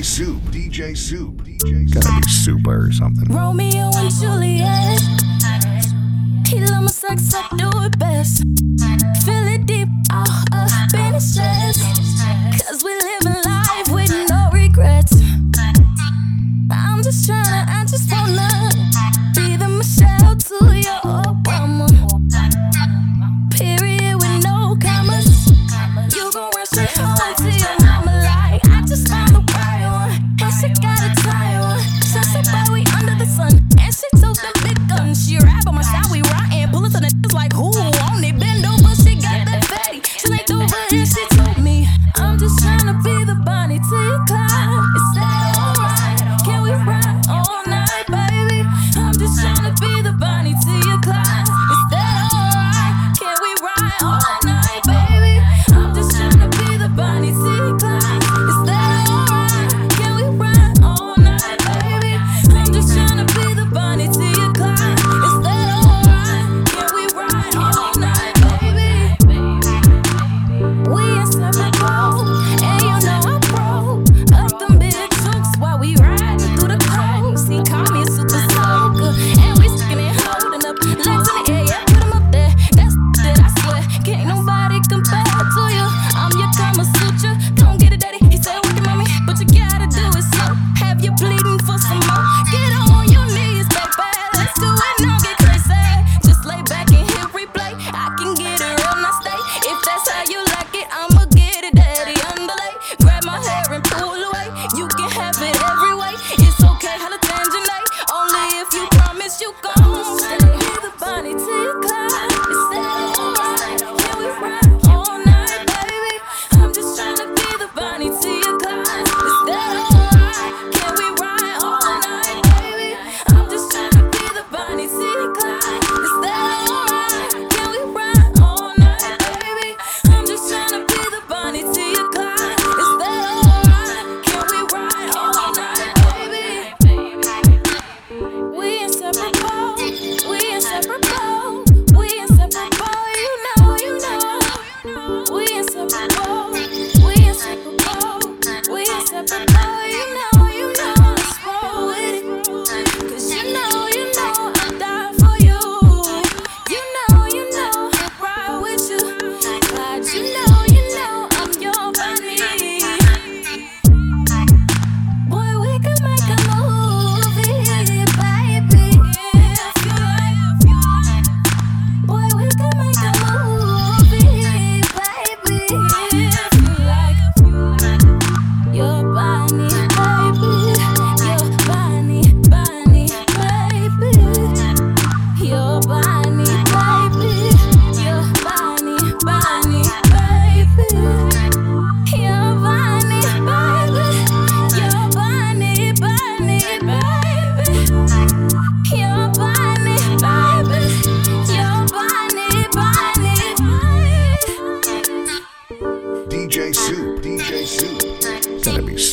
DJ Supe, DJ Supe, DJ Gotta be Super or something. Romeo and Juliet. He love my sex, I do it best. Feel it deep. Cause we life with no regrets. I'm just trying to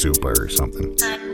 Or something. Um,